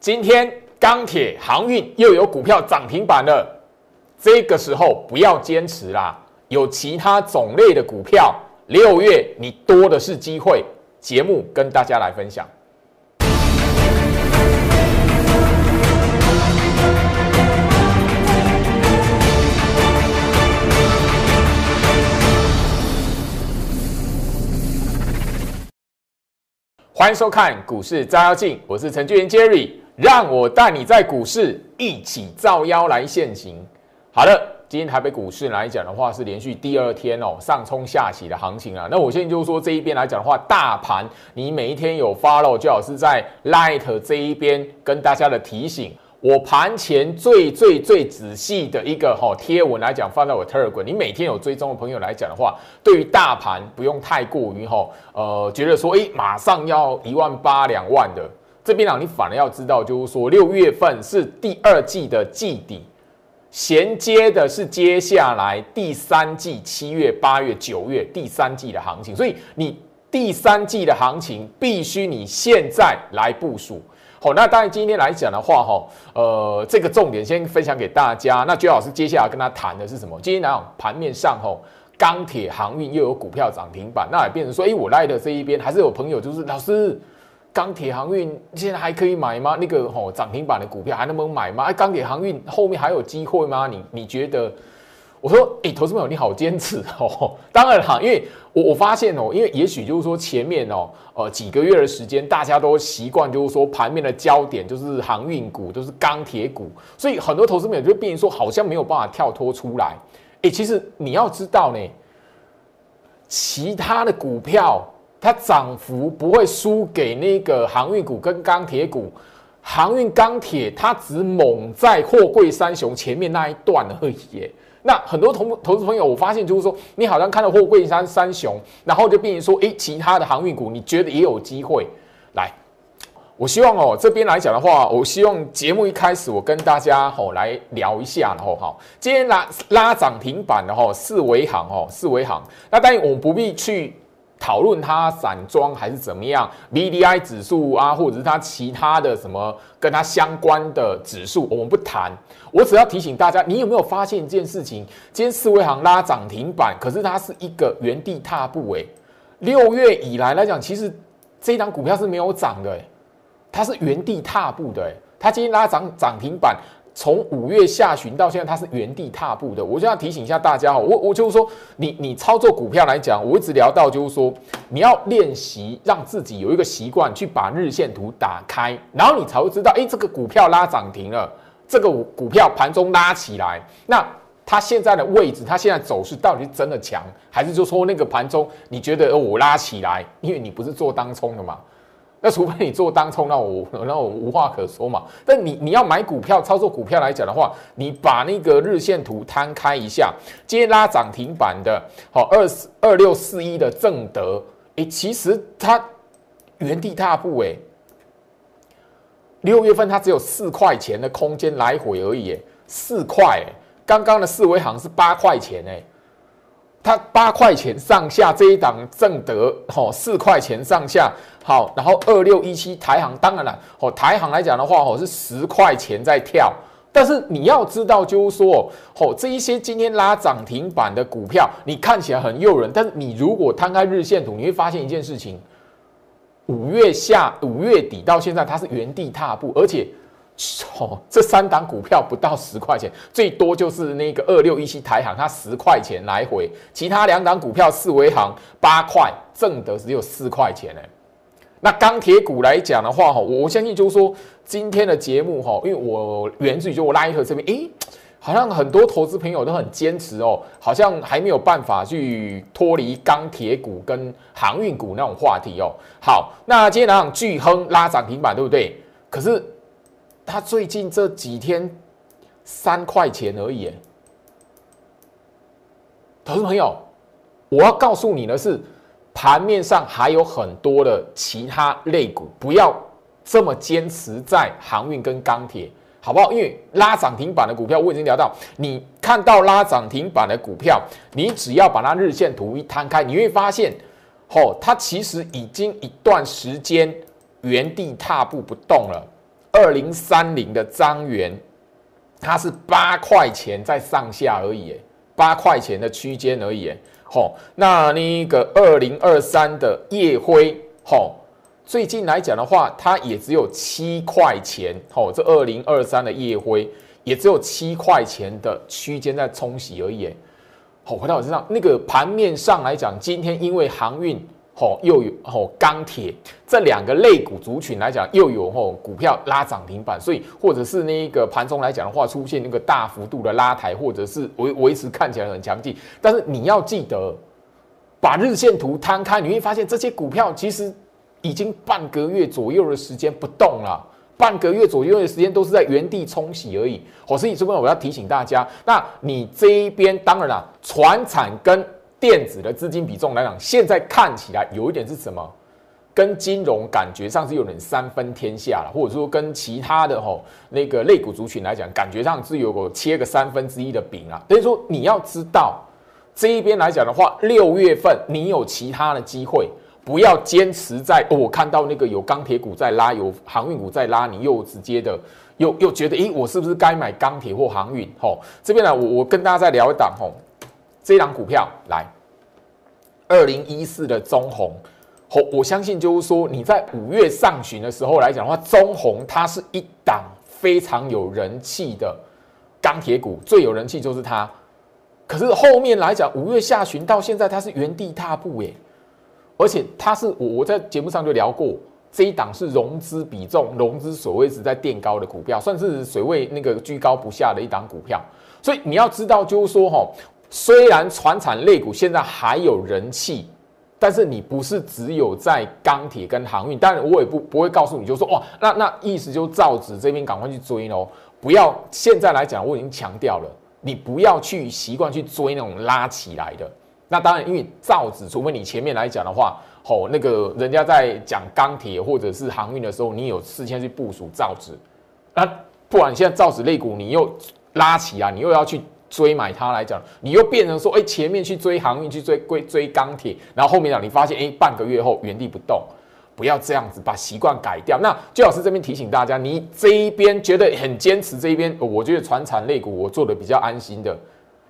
今天钢铁、航运又有股票涨停板了，这个时候不要坚持啦，有其他种类的股票，六月你多的是机会。节目跟大家来分享。欢迎收看《股市照妖镜》，我是程序员 Jerry，让我带你在股市一起造妖来现行。好了，今天台北股市来讲的话，是连续第二天哦上冲下起的行情啊。那我现在就是说这一边来讲的话，大盘你每一天有 follow，就好是在 Light 这一边跟大家的提醒。我盘前最最最仔细的一个哈贴文来讲，放在我 Telegram。你每天有追踪的朋友来讲的话，对于大盘不用太过于哈呃觉得说，哎，马上要一万八两万的这边啊，你反而要知道，就是说六月份是第二季的季底，衔接的是接下来第三季七月、八月、九月第三季的行情，所以你第三季的行情必须你现在来部署。好，那当然今天来讲的话，哈，呃，这个重点先分享给大家。那最老师接下来跟他谈的是什么？今天来讲盘面上，吼，钢铁、航运又有股票涨停板，那也变成说，哎，我赖的这一边还是有朋友，就是老师，钢铁、航运现在还可以买吗？那个吼涨停板的股票还能不能买吗？哎，钢铁、航运后面还有机会吗？你你觉得？我说，哎，投资朋友你好坚持哦。当然哈，因为我我发现哦，因为也许就是说前面哦，呃几个月的时间，大家都习惯就是说盘面的焦点就是航运股，都是钢铁股，所以很多投资朋友就变成说好像没有办法跳脱出来。哎，其实你要知道呢，其他的股票它涨幅不会输给那个航运股跟钢铁股，航运钢铁它只猛在货柜三雄前面那一段而已。那很多投投资朋友，我发现就是说，你好像看到货柜三三雄，然后就变成说，哎，其他的航运股，你觉得也有机会来？我希望哦，这边来讲的话，我希望节目一开始，我跟大家吼来聊一下，然后好，今天拉拉涨停板的吼四维行哦，四维行，那当然我们不必去。讨论它散装还是怎么样，V D I 指数啊，或者是它其他的什么跟它相关的指数，我们不谈。我只要提醒大家，你有没有发现一件事情？今天四维行拉涨停板，可是它是一个原地踏步。诶，六月以来来讲，其实这一档股票是没有涨的，它是原地踏步的。诶，它今天拉涨涨停板。从五月下旬到现在，它是原地踏步的。我就要提醒一下大家哈，我我就是说，你你操作股票来讲，我一直聊到就是说，你要练习让自己有一个习惯，去把日线图打开，然后你才会知道，哎，这个股票拉涨停了，这个股票盘中拉起来，那它现在的位置，它现在走势到底是真的强，还是就说那个盘中你觉得我拉起来，因为你不是做当冲的嘛？那除非你做当冲，那我那我无话可说嘛。但你你要买股票操作股票来讲的话，你把那个日线图摊开一下，今天拉涨停板的，好二四二六四一的正德，哎，其实它原地踏步，哎，六月份它只有四块钱的空间来回而已，四块，刚刚的四维行是八块钱，哎。它八块钱上下这一档正德吼四块钱上下好，然后二六一七台行当然了哦台行来讲的话哦是十块钱在跳，但是你要知道就是说哦这一些今天拉涨停板的股票，你看起来很诱人，但是你如果摊开日线图，你会发现一件事情，五月下五月底到现在它是原地踏步，而且。哦，这三档股票不到十块钱，最多就是那个二六一七台行，它十块钱来回，其他两档股票四维行八块，挣得只有四块钱呢。那钢铁股来讲的话，哈，我相信就是说今天的节目哈，因为我源自于就我拉一特这边，诶，好像很多投资朋友都很坚持哦，好像还没有办法去脱离钢铁股跟航运股那种话题哦。好，那今天两档巨亨拉涨停板，对不对？可是。他最近这几天三块钱而已，投资朋友，我要告诉你的是，盘面上还有很多的其他类股，不要这么坚持在航运跟钢铁，好不好？因为拉涨停板的股票我已经聊到，你看到拉涨停板的股票，你只要把它日线图一摊开，你会发现，哦，它其实已经一段时间原地踏步不动了。二零三零的张元，它是八块钱在上下而已，八块钱的区间而已，吼。那那个二零二三的夜辉，吼，最近来讲的话，它也只有七块钱，吼。这二零二三的夜辉也只有七块钱的区间在冲洗而已，好，回到我身上，那个盘面上来讲，今天因为航运。吼，又有吼钢铁这两个类股族群来讲，又有吼股票拉涨停板，所以或者是那个盘中来讲的话，出现那个大幅度的拉抬，或者是维维持看起来很强劲。但是你要记得，把日线图摊开，你会发现这些股票其实已经半个月左右的时间不动了，半个月左右的时间都是在原地冲洗而已。好，所以这边我要提醒大家，那你这一边当然了，船产跟电子的资金比重来讲，现在看起来有一点是什么？跟金融感觉上是有点三分天下了，或者说跟其他的吼那个类股族群来讲，感觉上是有个切个三分之一的饼啊。等于说你要知道这一边来讲的话，六月份你有其他的机会，不要坚持在我看到那个有钢铁股在拉，有航运股在拉，你又直接的又又觉得，诶，我是不是该买钢铁或航运？吼，这边呢，我我跟大家再聊一档吼。这档股票来，二零一四的中红，我我相信就是说你在五月上旬的时候来讲的话，中红它是一档非常有人气的钢铁股，最有人气就是它。可是后面来讲，五月下旬到现在它是原地踏步耶，而且它是我我在节目上就聊过，这一档是融资比重、融资所谓值在垫高的股票，算是水位那个居高不下的一档股票。所以你要知道就是说哈。虽然船产类股现在还有人气，但是你不是只有在钢铁跟航运，当然我也不不会告诉你，就说哇，那那意思就造纸这边赶快去追喽，不要现在来讲，我已经强调了，你不要去习惯去追那种拉起来的。那当然，因为造纸，除非你前面来讲的话，吼，那个人家在讲钢铁或者是航运的时候，你有事先去部署造纸，那不然现在造纸类股你又拉起来，你又要去。追买它来讲，你又变成说，哎，前面去追航运，去追追追钢铁，然后后面讲，你发现，哎，半个月后原地不动，不要这样子，把习惯改掉。那最老师这边提醒大家，你这一边觉得很坚持，这一边，我觉得船产类股我做的比较安心的，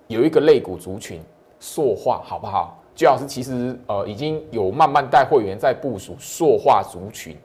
有一个类股族群，塑化，好不好？最老师其实呃已经有慢慢带会员在部署塑化族群。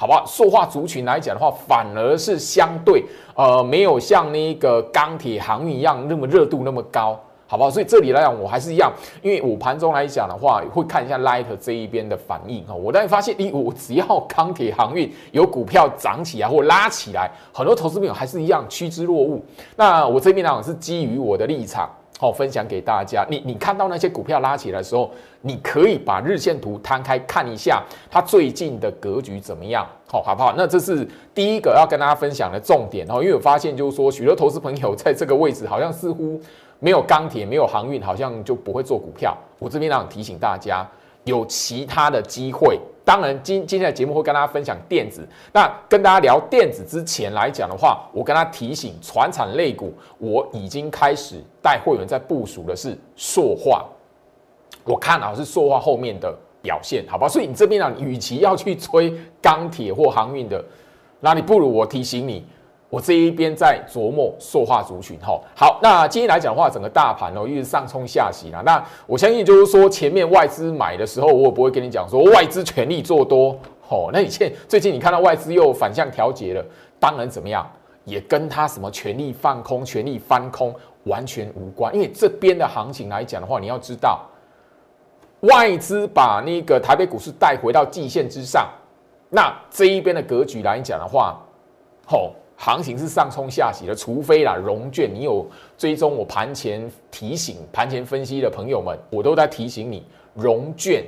好不好？塑化族群来讲的话，反而是相对呃没有像那个钢铁航运一样那么热度那么高，好不好？所以这里来讲，我还是一样，因为我盘中来讲的话，会看一下 Light 这一边的反应哈。我当然发现，咦，我只要钢铁航运有股票涨起来或拉起来，很多投资朋友还是一样趋之若鹜。那我这边呢是基于我的立场。好，分享给大家。你你看到那些股票拉起来的时候，你可以把日线图摊开看一下，它最近的格局怎么样？好，好不好？那这是第一个要跟大家分享的重点哦。因为我发现就是说，许多投资朋友在这个位置，好像似乎没有钢铁、没有航运，好像就不会做股票。我这边想提醒大家，有其他的机会。当然，今今天的节目会跟大家分享电子。那跟大家聊电子之前来讲的话，我跟他提醒，船产类股我已经开始带会员在部署的是塑化，我看好是塑化后面的表现，好吧？所以你这边呢，与其要去追钢铁或航运的，那你不如我提醒你。我这一边在琢磨塑化族群哈，好，那今天来讲的话，整个大盘哦一直上冲下洗啦。那我相信就是说，前面外资买的时候，我也不会跟你讲说外资全力做多哦。那你现最近你看到外资又反向调节了，当然怎么样，也跟他什么全力放空、全力翻空完全无关。因为这边的行情来讲的话，你要知道，外资把那个台北股市带回到季线之上，那这一边的格局来讲的话，吼。行情是上冲下洗的，除非啦融券，你有追踪我盘前提醒、盘前分析的朋友们，我都在提醒你，融券，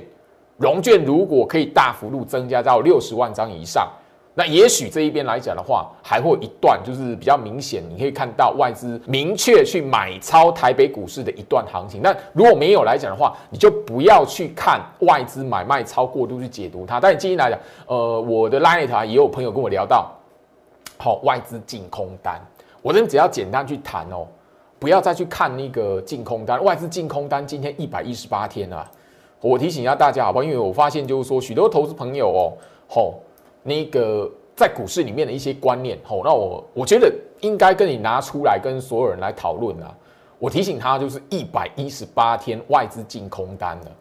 融券如果可以大幅度增加到六十万张以上，那也许这一边来讲的话，还会一段就是比较明显，你可以看到外资明确去买超台北股市的一段行情。那如果没有来讲的话，你就不要去看外资买卖超过度去解读它。但你今天来讲，呃，我的 line 啊，也有朋友跟我聊到。好，外资净空单，我这边只要简单去谈哦，不要再去看那个净空单。外资净空单今天一百一十八天啊，我提醒一下大家好不好？因为我发现就是说，许多投资朋友哦，吼，那个在股市里面的一些观念，吼，那我我觉得应该跟你拿出来跟所有人来讨论啊。我提醒他，就是一百一十八天外资净空单了。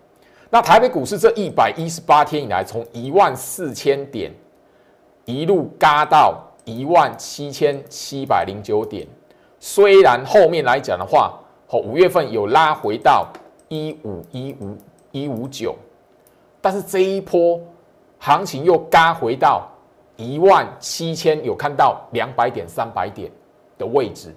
那台北股市这一百一十八天以来，从一万四千点一路嘎到一万七千七百零九点，虽然后面来讲的话，哦，五月份有拉回到一五一五一五九，但是这一波行情又嘎回到一万七千，有看到两百点、三百点的位置。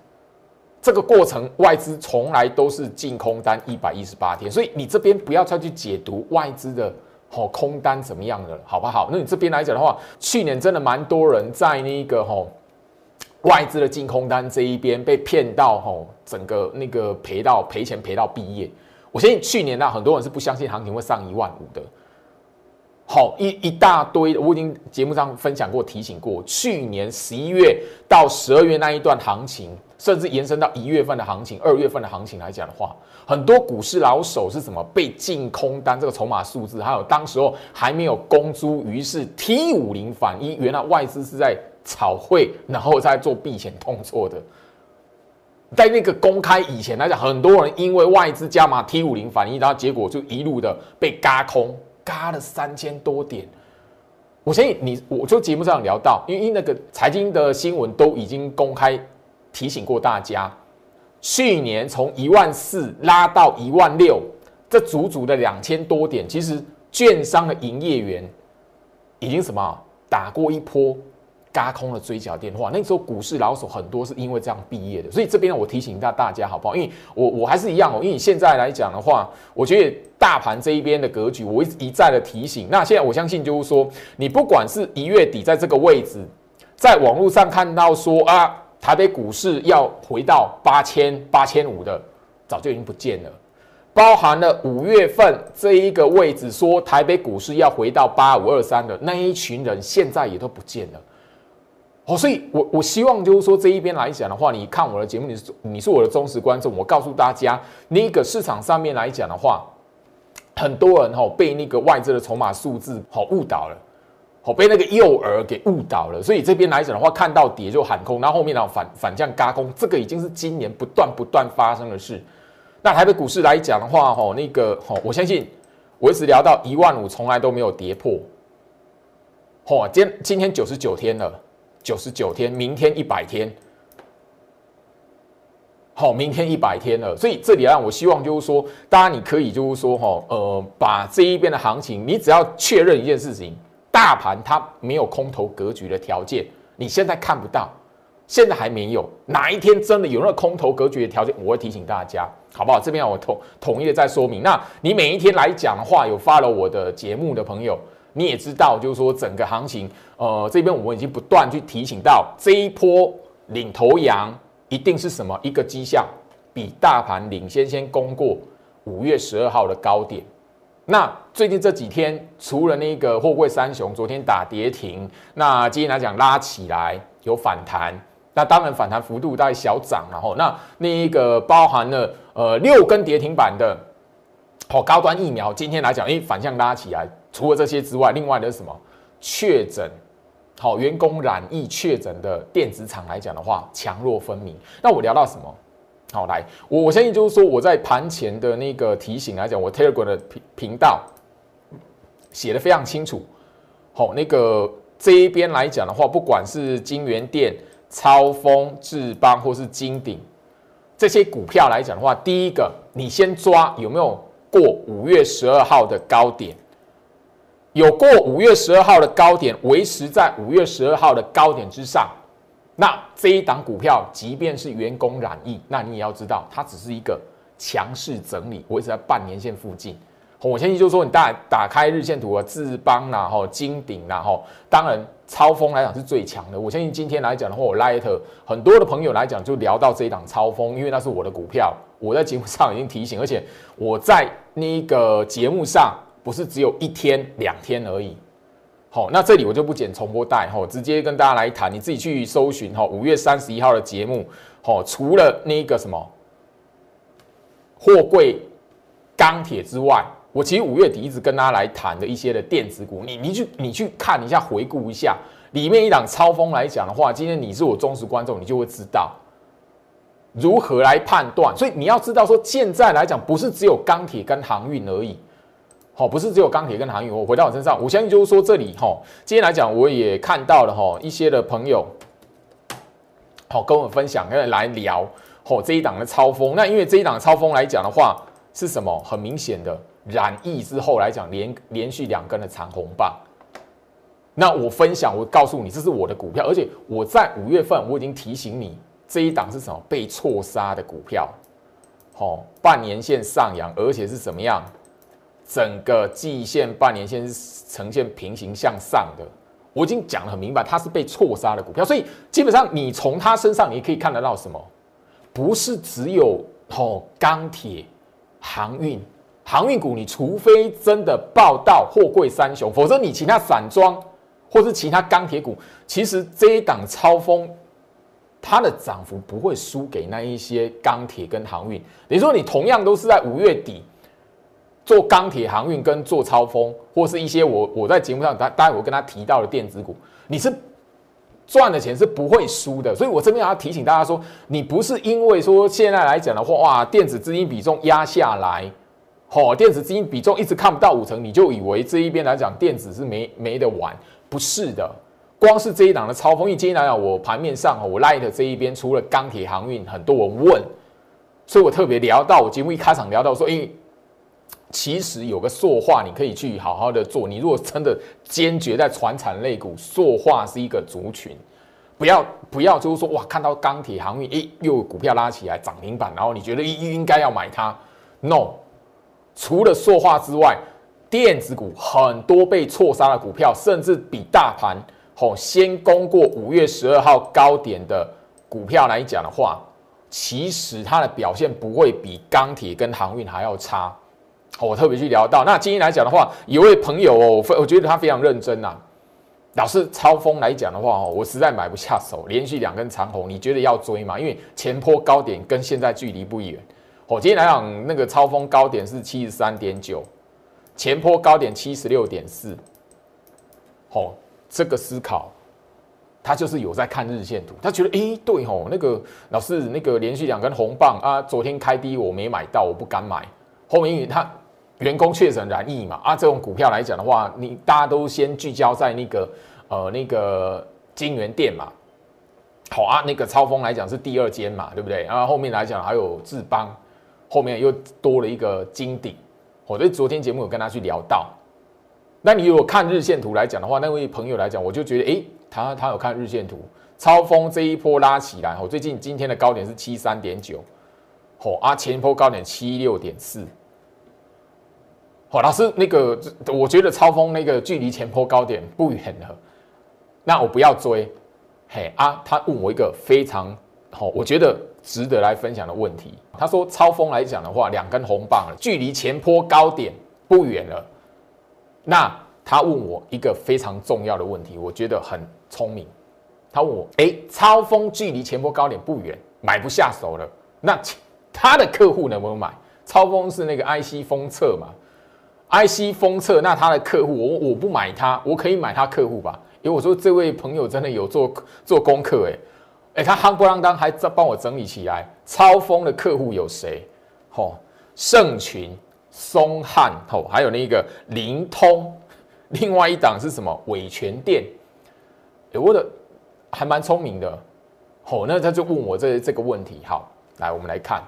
这个过程外资从来都是净空单一百一十八天，所以你这边不要再去解读外资的哦空单怎么样的，好不好？那你这边来讲的话，去年真的蛮多人在那个哦外资的净空单这一边被骗到哦，整个那个赔到赔钱赔到毕业。我相信去年呢，很多人是不相信行情会上一万五的。好一一大堆，我已经节目上分享过、提醒过。去年十一月到十二月那一段行情，甚至延伸到一月份的行情、二月份的行情来讲的话，很多股市老手是怎么被净空单这个筹码数字，还有当时候还没有公租，于是 T 五零反一，原来外资是在炒汇，然后在做避险动作的。在那个公开以前来讲，很多人因为外资加码 T 五零反一，然后结果就一路的被嘎空。嘎了三千多点，我相信你，我就节目上聊到，因为那个财经的新闻都已经公开提醒过大家，去年从一万四拉到一万六，这足足的两千多点，其实券商的营业员已经什么打过一波。嘎空了追缴电话，那时候股市老手很多是因为这样毕业的，所以这边，我提醒一下大家好不好？因为我我还是一样哦，因为你现在来讲的话，我觉得大盘这一边的格局，我一一再的提醒。那现在我相信就是说，你不管是一月底在这个位置，在网络上看到说啊，台北股市要回到八千八千五的，早就已经不见了。包含了五月份这一个位置说台北股市要回到八五二三的那一群人，现在也都不见了。哦，所以，我我希望就是说这一边来讲的话，你看我的节目，你是你是我的忠实观众。我告诉大家，那个市场上面来讲的话，很多人哈被那个外资的筹码数字好误导了，好被那个诱饵给误导了。所以这边来讲的话，看到跌就喊空，然后后面呢反反向嘎空，这个已经是今年不断不断发生的事。那台北股市来讲的话，哈那个哈，我相信我一直聊到一万五，从来都没有跌破。嚯，今今天九十九天了。九十九天，明天一百天，好，明天一百天了。所以这里啊，我希望就是说，大家你可以就是说，哈，呃，把这一边的行情，你只要确认一件事情，大盘它没有空头格局的条件，你现在看不到，现在还没有，哪一天真的有那个空头格局的条件，我会提醒大家，好不好？这边我统统一的再说明。那你每一天来讲的话，有发了我的节目的朋友。你也知道，就是说整个行情，呃，这边我们已经不断去提醒到，这一波领头羊一定是什么一个迹象，比大盘领先先攻过五月十二号的高点。那最近这几天，除了那个货柜三雄昨天打跌停，那今天来讲拉起来有反弹，那当然反弹幅度大小涨，然后那那一个包含了呃六根跌停板的，好高端疫苗，今天来讲，哎反向拉起来。除了这些之外，另外的是什么？确诊，好，员工染疫确诊的电子厂来讲的话，强弱分明。那我聊到什么？好，来，我我相信就是说，我在盘前的那个提醒来讲，我 Telegram 的频频道写的非常清楚。好，那个这一边来讲的话，不管是金源店、超丰、智邦或是金鼎这些股票来讲的话，第一个，你先抓有没有过五月十二号的高点。有过五月十二号的高点，维持在五月十二号的高点之上，那这一档股票，即便是员工染疫，那你也要知道，它只是一个强势整理，维持在半年线附近。我相信就是说，你大打开日线图啊，智邦然后金鼎然后，当然超风来讲是最强的。我相信今天来讲的话，我 Light 很多的朋友来讲就聊到这一档超风，因为那是我的股票，我在节目上已经提醒，而且我在那个节目上。不是只有一天两天而已，好，那这里我就不剪重播带，哈，直接跟大家来谈，你自己去搜寻，哈，五月三十一号的节目，好，除了那个什么货柜钢铁之外，我其实五月底一直跟大家来谈的一些的电子股，你你去你去看一下，回顾一下，里面一档超风来讲的话，今天你是我忠实观众，你就会知道如何来判断。所以你要知道说，现在来讲不是只有钢铁跟航运而已，好，不是只有钢铁跟航运。我回到我身上，我相信就是说这里哈，今天来讲我也看到了哈一些的朋友，好跟我分享，跟来聊，好这一档的超风。那因为这一档超风来讲的话，是什么？很明显的染疫之后来讲，连连续两根的长红棒。那我分享，我告诉你，这是我的股票，而且我在五月份我已经提醒你，这一档是什么被错杀的股票，好，半年线上扬，而且是怎么样？整个季线、半年线是呈现平行向上的，我已经讲得很明白，它是被错杀的股票，所以基本上你从它身上你可以看得到什么？不是只有哦钢铁、航运、航运股，你除非真的报到货柜三雄，否则你其他散装。或是其他钢铁股，其实这一档超风，它的涨幅不会输给那一些钢铁跟航运。你说你同样都是在五月底做钢铁航运跟做超风，或是一些我我在节目上待待会跟他提到的电子股，你是赚的钱是不会输的。所以我这边要提醒大家说，你不是因为说现在来讲的话，哇，电子资金比重压下来，哦，电子资金比重一直看不到五成，你就以为这一边来讲电子是没没得玩。不是的，光是这一档的超风，因为今天来讲，我盘面上我 light 这一边除了钢铁航运，很多人问，所以我特别聊到我节目一开场聊到说，哎，其实有个塑化你可以去好好的做。你如果真的坚决在传产类股，塑化是一个族群，不要不要就是说哇，看到钢铁航运，哎，又股票拉起来涨停板，然后你觉得应应该要买它？No，除了塑化之外。电子股很多被错杀的股票，甚至比大盘吼先攻过五月十二号高点的股票来讲的话，其实它的表现不会比钢铁跟航运还要差。我特别去聊到，那今天来讲的话，有位朋友哦，我觉得他非常认真呐。老是超风来讲的话哦，我实在买不下手，连续两根长红，你觉得要追吗？因为前坡高点跟现在距离不远。哦，今天来讲那个超风高点是七十三点九。前坡高点七十六点四，哦，这个思考，他就是有在看日线图，他觉得，哎，对哦，那个老师那个连续两根红棒啊，昨天开低我没买到，我不敢买。后面因为他员工确诊染疫嘛，啊，这种股票来讲的话，你大家都先聚焦在那个呃那个金源店嘛，好啊，那个超风来讲是第二间嘛，对不对？然后后面来讲还有智邦，后面又多了一个金鼎。我在昨天节目有跟他去聊到，那你如果看日线图来讲的话，那位朋友来讲，我就觉得，哎，他他有看日线图，超峰这一波拉起来，哦，最近今天的高点是七三点九，哦，啊，前一波高点七六点四，好，老师那个，我觉得超风那个距离前波高点不远了，那我不要追，嘿啊，他问我一个非常好，我觉得。值得来分享的问题，他说超风来讲的话，两根红棒了，距离前坡高点不远了。那他问我一个非常重要的问题，我觉得很聪明。他问我，哎，超风距离前坡高点不远，买不下手了，那他的客户能不能买？超风是那个 IC 封测嘛？IC 封测，那他的客户，我我不买他，我可以买他客户吧？因为我说这位朋友真的有做做功课，哎。哎，他夯不啷当还在帮我整理起来。超风的客户有谁？吼，盛群、松汉，吼，还有那个灵通。另外一档是什么？伟全店。哎，我的还蛮聪明的。吼，那他就问我这这个问题。好，来我们来看，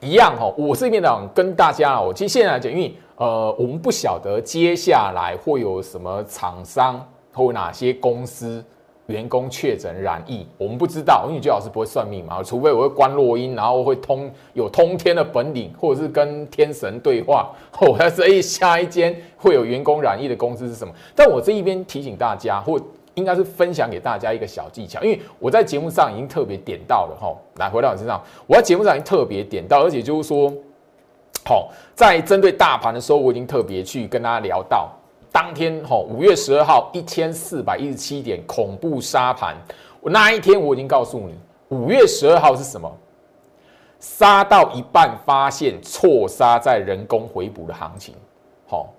一样哈。我这边呢跟大家，我其实现在来讲，因为呃，我们不晓得接下来会有什么厂商或哪些公司。员工确诊染疫，我们不知道，因为最老师不会算命嘛，除非我会观落音，然后会通有通天的本领，或者是跟天神对话，或者是哎下一间会有员工染疫的公司是什么？但我这一边提醒大家，或应该是分享给大家一个小技巧，因为我在节目上已经特别点到了哈，来回到我身上，我在节目上已经特别点到，而且就是说，好，在针对大盘的时候，我已经特别去跟大家聊到。当天吼，五月十二号一千四百一十七点恐怖杀盘，我那一天我已经告诉你，五月十二号是什么？杀到一半发现错杀在人工回补的行情，好，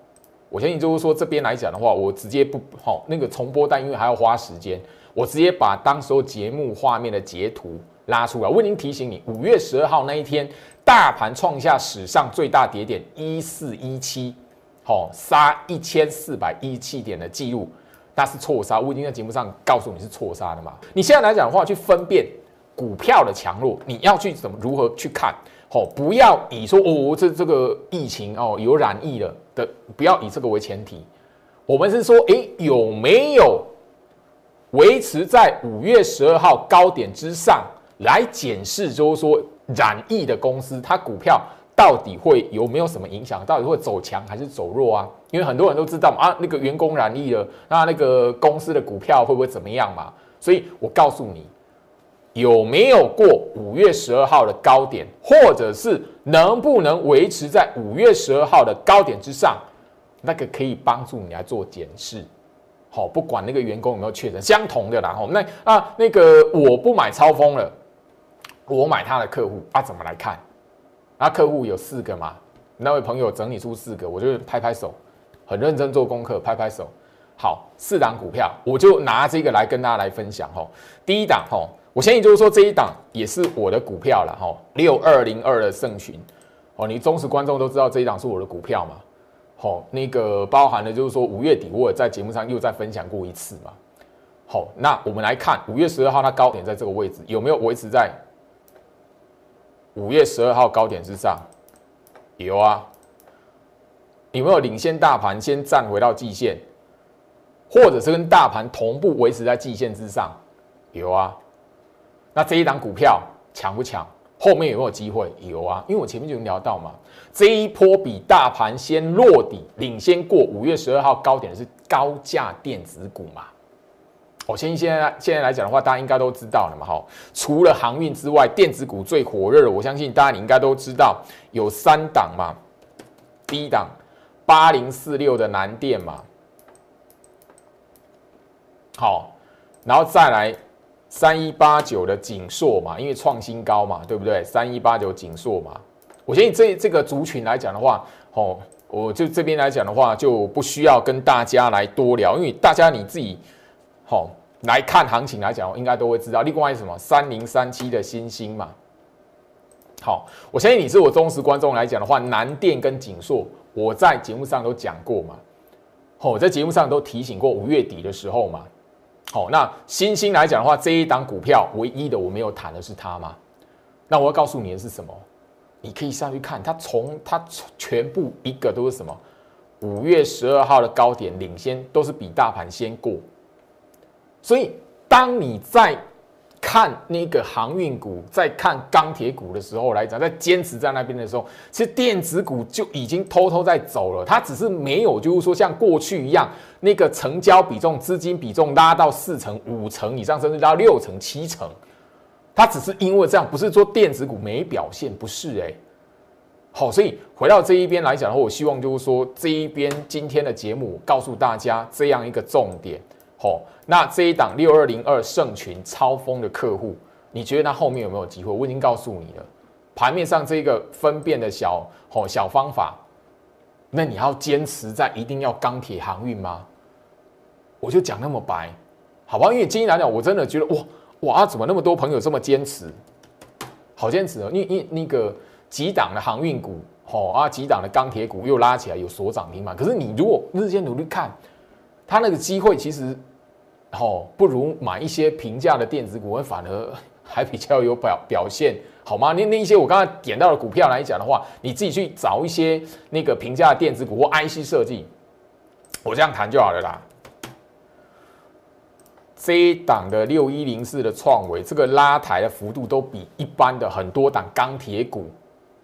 我相信就是说这边来讲的话，我直接不好那个重播但，因为还要花时间，我直接把当时候节目画面的截图拉出来。我已经提醒你，五月十二号那一天，大盘创下史上最大跌点一四一七，好杀一千四百一七点的记录，那是错杀。我已经在节目上告诉你是错杀的嘛。你现在来讲的话，去分辨股票的强弱，你要去怎么如何去看？好，不要以说哦，这这个疫情哦有染疫了的，不要以这个为前提。我们是说，哎，有没有维持在五月十二号高点之上来检视，就是说染疫的公司，它股票到底会有没有什么影响？到底会走强还是走弱啊？因为很多人都知道，啊，那个员工染疫了，那那个公司的股票会不会怎么样嘛？所以我告诉你。有没有过五月十二号的高点，或者是能不能维持在五月十二号的高点之上？那个可以帮助你来做检视。好，不管那个员工有没有确诊，相同的啦。吼，那啊，那个我不买超风了，我买他的客户啊，怎么来看？啊，客户有四个嘛？那位朋友整理出四个，我就拍拍手，很认真做功课，拍拍手。好，四档股票，我就拿这个来跟大家来分享。吼，第一档，吼。我相信就是说这一档也是我的股票了哈，六二零二的盛群哦，你忠实观众都知道这一档是我的股票嘛，好，那个包含的就是说五月底我也在节目上又再分享过一次嘛，好，那我们来看五月十二号它高点在这个位置有没有维持在五月十二号高点之上？有啊，有没有领先大盘先站回到季线，或者是跟大盘同步维持在季线之上？有啊。那这一档股票强不强？后面有没有机会？有啊，因为我前面就聊到嘛，这一波比大盘先落底，领先过五月十二号高点的是高价电子股嘛。我先现在现在来讲的话，大家应该都知道了嘛。哈，除了航运之外，电子股最火热的，我相信大家你应该都知道，有三档嘛。第一档八零四六的南电嘛，好，然后再来。三一八九的锦硕嘛，因为创新高嘛，对不对？三一八九锦硕嘛，我相信这这个族群来讲的话，哦，我就这边来讲的话，就不需要跟大家来多聊，因为大家你自己，好来看行情来讲，应该都会知道。另外什么三零三七的新星嘛，好，我相信你是我忠实观众来讲的话，南电跟锦硕，我在节目上都讲过嘛，哦，在节目上都提醒过，五月底的时候嘛。好，那新兴来讲的话，这一档股票唯一的我没有谈的是它吗？那我要告诉你的是什么？你可以上去看，它从它全部一个都是什么？五月十二号的高点领先，都是比大盘先过。所以当你在看那个航运股，在看钢铁股的时候来讲，在坚持在那边的时候，其实电子股就已经偷偷在走了。它只是没有，就是说像过去一样，那个成交比重、资金比重拉到四成、五成以上，甚至到六成、七成。它只是因为这样，不是说电子股没表现，不是哎。好，所以回到这一边来讲的话，我希望就是说这一边今天的节目告诉大家这样一个重点。好，那这一档六二零二盛群超风的客户，你觉得它后面有没有机会？我已经告诉你了，盘面上这个分辨的小好小方法，那你要坚持在一定要钢铁航运吗？我就讲那么白，好吧？因为今天来讲，我真的觉得哇哇，怎么那么多朋友这么坚持？好坚持哦！因因那个几档的航运股，好啊，几档的钢铁股又拉起来有所涨停嘛。可是你如果日间努力看，它那个机会其实。哦，不如买一些平价的电子股，反而还比较有表表现，好吗？那那一些我刚才点到的股票来讲的话，你自己去找一些那个平价电子股或 IC 设计，我这样谈就好了啦。这一档的六一零四的创维，这个拉抬的幅度都比一般的很多档钢铁股、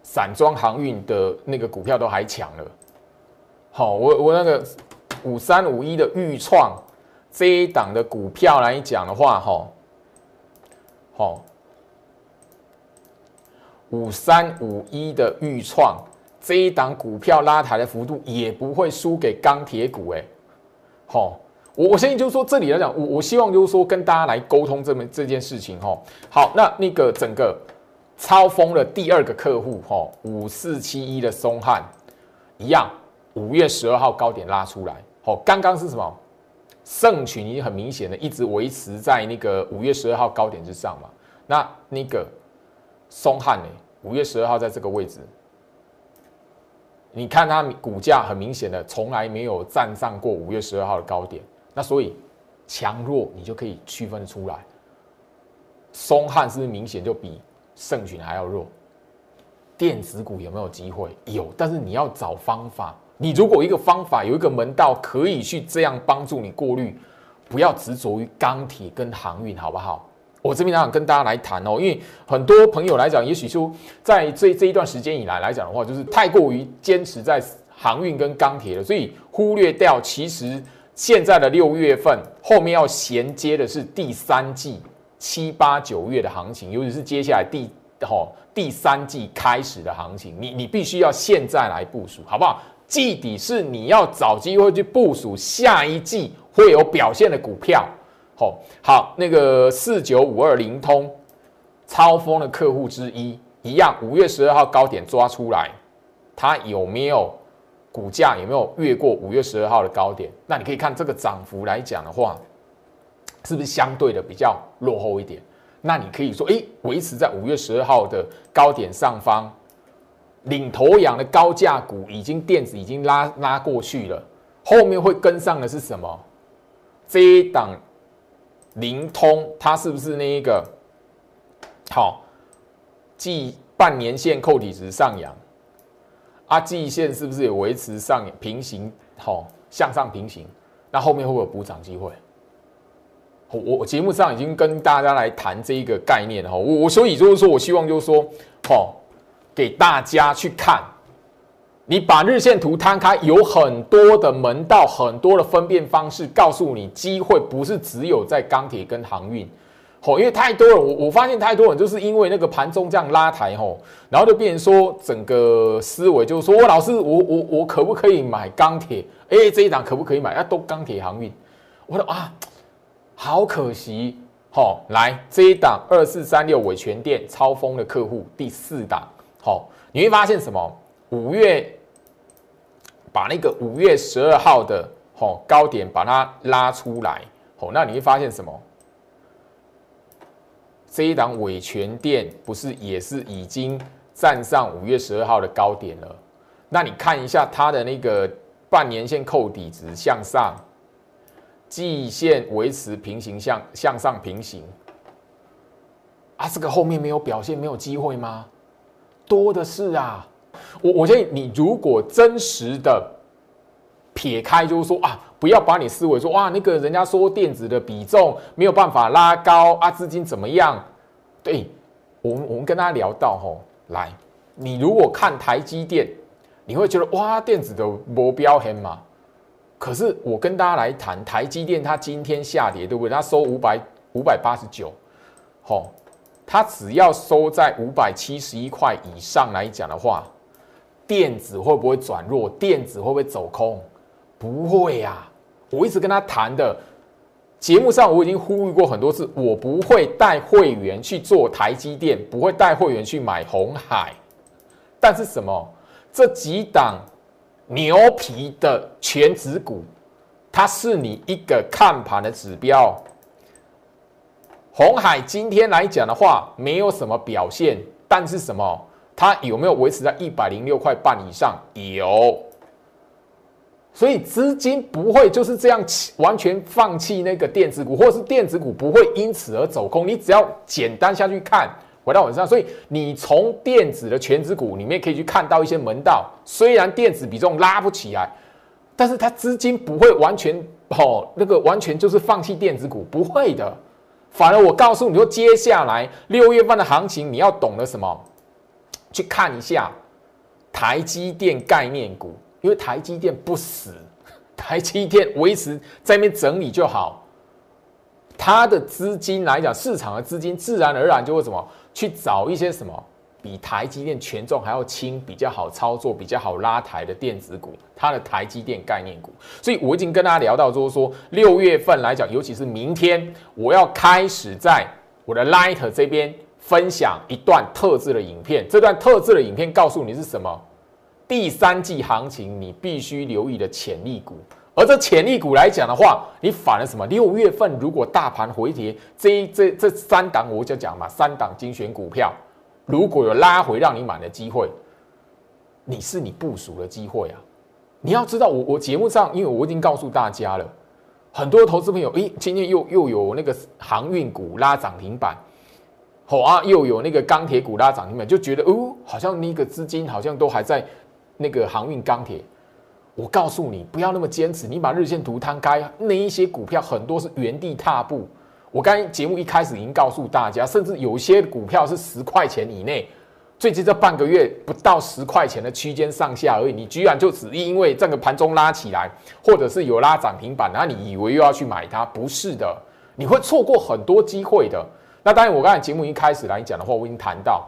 散装航运的那个股票都还强了。好，我我那个五三五一的预创。这一档的股票来讲的话，哈，好，五三五一的预创这一档股票拉抬的幅度也不会输给钢铁股，哎，好，我我相信就是说这里来讲，我我希望就是说跟大家来沟通这么这件事情，哈，好，那那个整个超风的第二个客户，哈，五四七一的松汉一样，五月十二号高点拉出来，好，刚刚是什么？盛群已经很明显的一直维持在那个五月十二号高点之上嘛。那那个松汉呢？五月十二号在这个位置，你看它股价很明显的从来没有站上过五月十二号的高点。那所以强弱你就可以区分出来。松汉是不是明显就比盛群还要弱？电子股有没有机会？有，但是你要找方法。你如果一个方法有一个门道可以去这样帮助你过滤，不要执着于钢铁跟航运，好不好？我这边想跟大家来谈哦，因为很多朋友来讲，也许说在这这一段时间以来来讲的话，就是太过于坚持在航运跟钢铁了，所以忽略掉其实现在的六月份后面要衔接的是第三季七八九月的行情，尤其是接下来第哦第三季开始的行情，你你必须要现在来部署，好不好？季底是你要找机会去部署下一季会有表现的股票，好，好，那个四九五二零通超风的客户之一，一样五月十二号高点抓出来，它有没有股价有没有越过五月十二号的高点？那你可以看这个涨幅来讲的话，是不是相对的比较落后一点？那你可以说，哎，维持在五月十二号的高点上方。领头羊的高价股已经电子已经拉拉过去了，后面会跟上的是什么？这一档灵通，它是不是那一个好？季半年线扣体值上扬，啊，季线是不是也维持上平行？好，向上平行，那后面会不会有补涨机会？我我节目上已经跟大家来谈这一个概念哈，我我所以就是说我希望就是说，好。给大家去看，你把日线图摊开，有很多的门道，很多的分辨方式，告诉你机会不是只有在钢铁跟航运，吼，因为太多人，我我发现太多人就是因为那个盘中这样拉抬，吼，然后就变成说整个思维就是说，我老师，我我我可不可以买钢铁？哎，这一档可不可以买？啊，都钢铁航运，我说啊，好可惜，吼，来这一档二四三六尾全店超风的客户第四档。好，你会发现什么？五月把那个五月十二号的好高点把它拉出来，好，那你会发现什么？这一档伟权店不是也是已经站上五月十二号的高点了？那你看一下它的那个半年线扣底值向上，季线维持平行向向上平行，啊，这个后面没有表现，没有机会吗？多的是啊，我我建议你，如果真实的撇开，就是说啊，不要把你思维说哇，那个人家说电子的比重没有办法拉高啊，资金怎么样？对，我们我们跟大家聊到吼，来，你如果看台积电，你会觉得哇，电子的目标很嘛？可是我跟大家来谈台积电，它今天下跌，对不对？它收五百五百八十九，吼。它只要收在五百七十一块以上来讲的话，电子会不会转弱？电子会不会走空？不会呀！我一直跟他谈的节目上，我已经呼吁过很多次，我不会带会员去做台积电，不会带会员去买红海。但是什么？这几档牛皮的全指股，它是你一个看盘的指标。红海今天来讲的话，没有什么表现，但是什么？它有没有维持在一百零六块半以上？有，所以资金不会就是这样完全放弃那个电子股，或是电子股不会因此而走空。你只要简单下去看，回到晚上，所以你从电子的全指股里面可以去看到一些门道。虽然电子比重拉不起来，但是它资金不会完全哦，那个完全就是放弃电子股，不会的。反而我告诉你说，接下来六月份的行情，你要懂得什么？去看一下台积电概念股，因为台积电不死，台积电维持在那边整理就好。它的资金来讲，市场的资金自然而然就会什么去找一些什么。比台积电权重还要轻，比较好操作，比较好拉抬的电子股，它的台积电概念股。所以我已经跟大家聊到，就是说六月份来讲，尤其是明天，我要开始在我的 Light 这边分享一段特制的影片。这段特制的影片告诉你是什么？第三季行情你必须留意的潜力股。而这潜力股来讲的话，你反了什么？六月份如果大盘回跌，这这这三档我就讲嘛，三档精选股票，如果有拉回让你买的机会，你是你部署的机会啊！你要知道，我我节目上，因为我已经告诉大家了，很多投资朋友，诶，今天又又有那个航运股拉涨停板，好啊，又有那个钢铁股拉涨停板，就觉得哦，好像那个资金好像都还在那个航运钢铁。我告诉你，不要那么坚持。你把日线图摊开，那一些股票很多是原地踏步。我刚节目一开始已经告诉大家，甚至有些股票是十块钱以内，最近这半个月不到十块钱的区间上下而已。你居然就只因为这个盘中拉起来，或者是有拉涨停板，然后你以为又要去买它？不是的，你会错过很多机会的。那当然，我刚才节目一开始来讲的话，我已经谈到，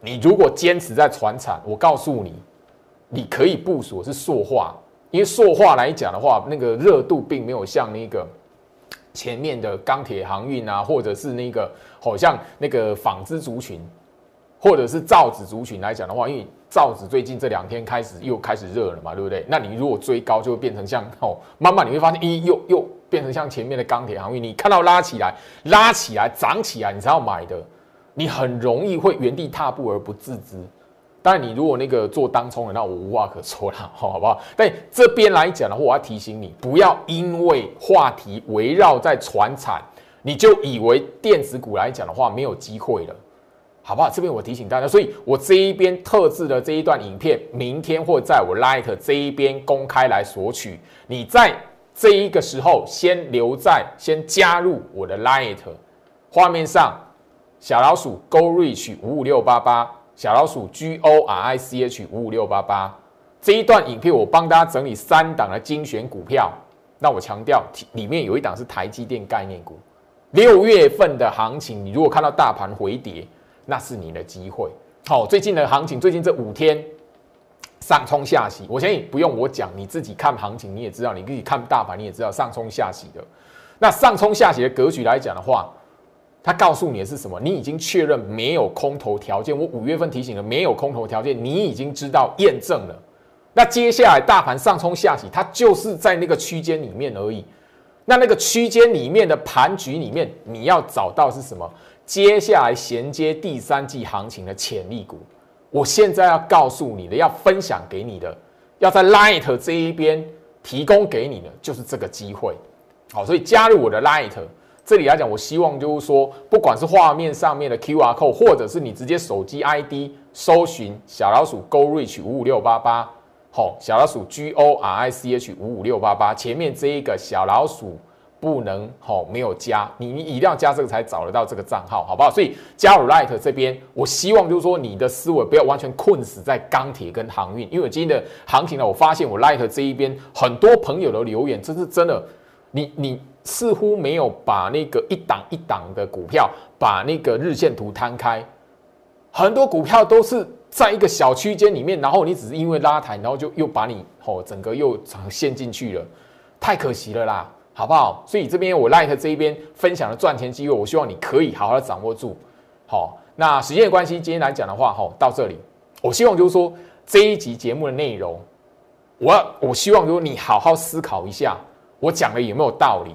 你如果坚持在传产，我告诉你。你可以部署是塑化，因为塑化来讲的话，那个热度并没有像那个前面的钢铁航运啊，或者是那个好像那个纺织族群，或者是造纸族群来讲的话，因为造纸最近这两天开始又开始热了嘛，对不对？那你如果追高，就会变成像哦，慢慢你会发现，咦，又又变成像前面的钢铁航运，你看到拉起来、拉起来、涨起来，你才要买的，你很容易会原地踏步而不自知。但你如果那个做当冲的，那我无话可说了，好不好？但这边来讲的话，我要提醒你，不要因为话题围绕在船产，你就以为电子股来讲的话没有机会了，好不好？这边我提醒大家，所以我这一边特制的这一段影片，明天或在我 Light 这一边公开来索取。你在这一个时候先留在，先加入我的 Light 画面上，小老鼠 Go Reach 五五六八八。小老鼠 G O R I C H 五五六八八这一段影片，我帮大家整理三档的精选股票。那我强调，里面有一档是台积电概念股。六月份的行情，你如果看到大盘回跌，那是你的机会。好，最近的行情，最近这五天上冲下洗，我相信不用我讲，你自己看行情你也知道，你自己看大盘你也知道上冲下洗的。那上冲下洗的格局来讲的话，他告诉你的是什么？你已经确认没有空头条件。我五月份提醒了没有空头条件，你已经知道验证了。那接下来大盘上冲下洗，它就是在那个区间里面而已。那那个区间里面的盘局里面，你要找到是什么？接下来衔接第三季行情的潜力股。我现在要告诉你的，要分享给你的，要在 Light 这一边提供给你的，就是这个机会。好，所以加入我的 Light。这里来讲，我希望就是说，不管是画面上面的 Q R code，或者是你直接手机 I D 搜寻小老鼠 Go Reach 五五六八八，好，小老鼠 G O R I C H 五五六八八，前面这一个小老鼠不能好没有加，你你一定要加这个才找得到这个账号，好不好？所以加入 Light 这边，我希望就是说你的思维不要完全困死在钢铁跟航运，因为今天的行情呢，我发现我 Light 这一边很多朋友的留言，这是真的，你你。似乎没有把那个一档一档的股票，把那个日线图摊开，很多股票都是在一个小区间里面，然后你只是因为拉抬，然后就又把你哦整个又陷进去了，太可惜了啦，好不好？所以这边我 Light 这一边分享的赚钱机会，我希望你可以好好的掌握住。好，那时间的关系，今天来讲的话，哈，到这里，我希望就是说这一集节目的内容，我我希望就是你好好思考一下，我讲的有没有道理。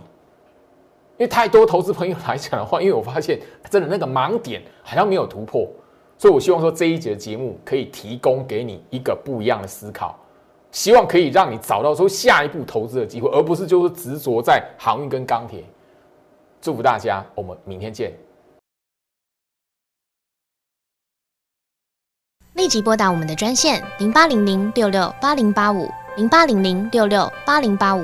因为太多投资朋友来讲的话，因为我发现真的那个盲点好像没有突破，所以我希望说这一节节目可以提供给你一个不一样的思考，希望可以让你找到说下一步投资的机会，而不是就是执着在航运跟钢铁。祝福大家，我们明天见。立即拨打我们的专线零八零零六六八零八五。零八零零六六八零八五